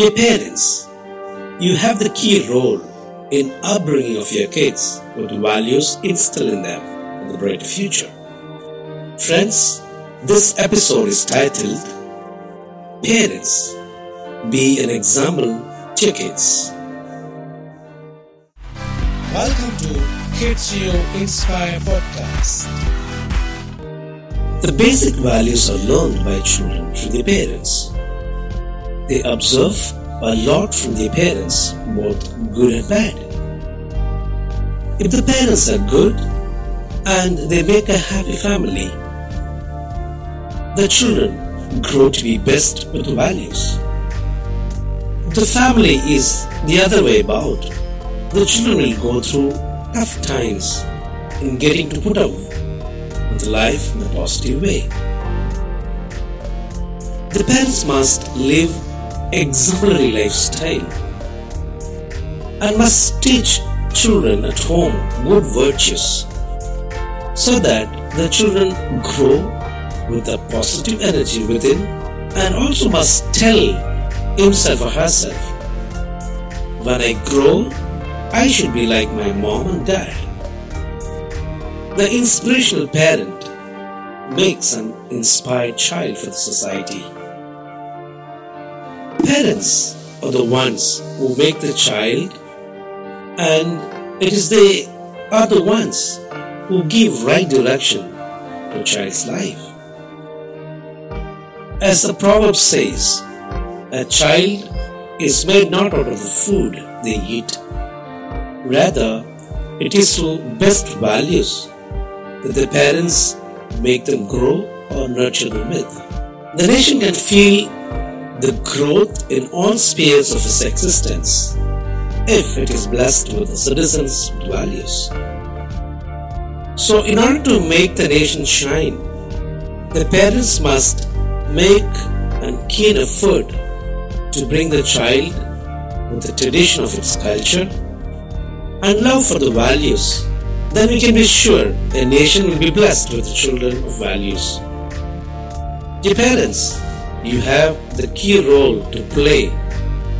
Dear parents, you have the key role in upbringing of your kids with values instill in them for the bright future. Friends, this episode is titled Parents, Be an Example to Your Kids. Welcome to Kids You Inspire podcast. The basic values are learned by children through their parents. They observe a lot from their parents, both good and bad. If the parents are good and they make a happy family, the children grow to be best with the values. The family is the other way about, the children will go through tough times in getting to put up with life in a positive way. The parents must live exemplary lifestyle and must teach children at home good virtues so that the children grow with a positive energy within and also must tell himself or herself when I grow I should be like my mom and dad. The inspirational parent makes an inspired child for the society. Parents are the ones who make the child, and it is they are the ones who give right direction to a child's life. As the proverb says, a child is made not out of the food they eat, rather, it is through best values that the parents make them grow or nurture them with. The nation can feel the growth in all spheres of its existence if it is blessed with the citizens' values. So, in order to make the nation shine, the parents must make a keen effort to bring the child with the tradition of its culture and love for the values, then we can be sure the nation will be blessed with the children of values. Dear parents, you have the key role to play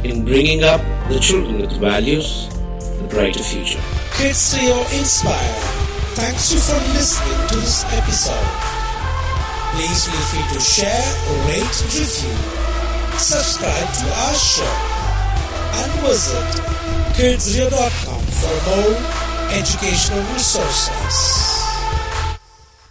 in bringing up the children with values, the brighter future. Kids You Inspire. Thanks you for listening to this episode. Please feel free to share, rate, review, subscribe to our show, and visit kidsrio.com for more educational resources.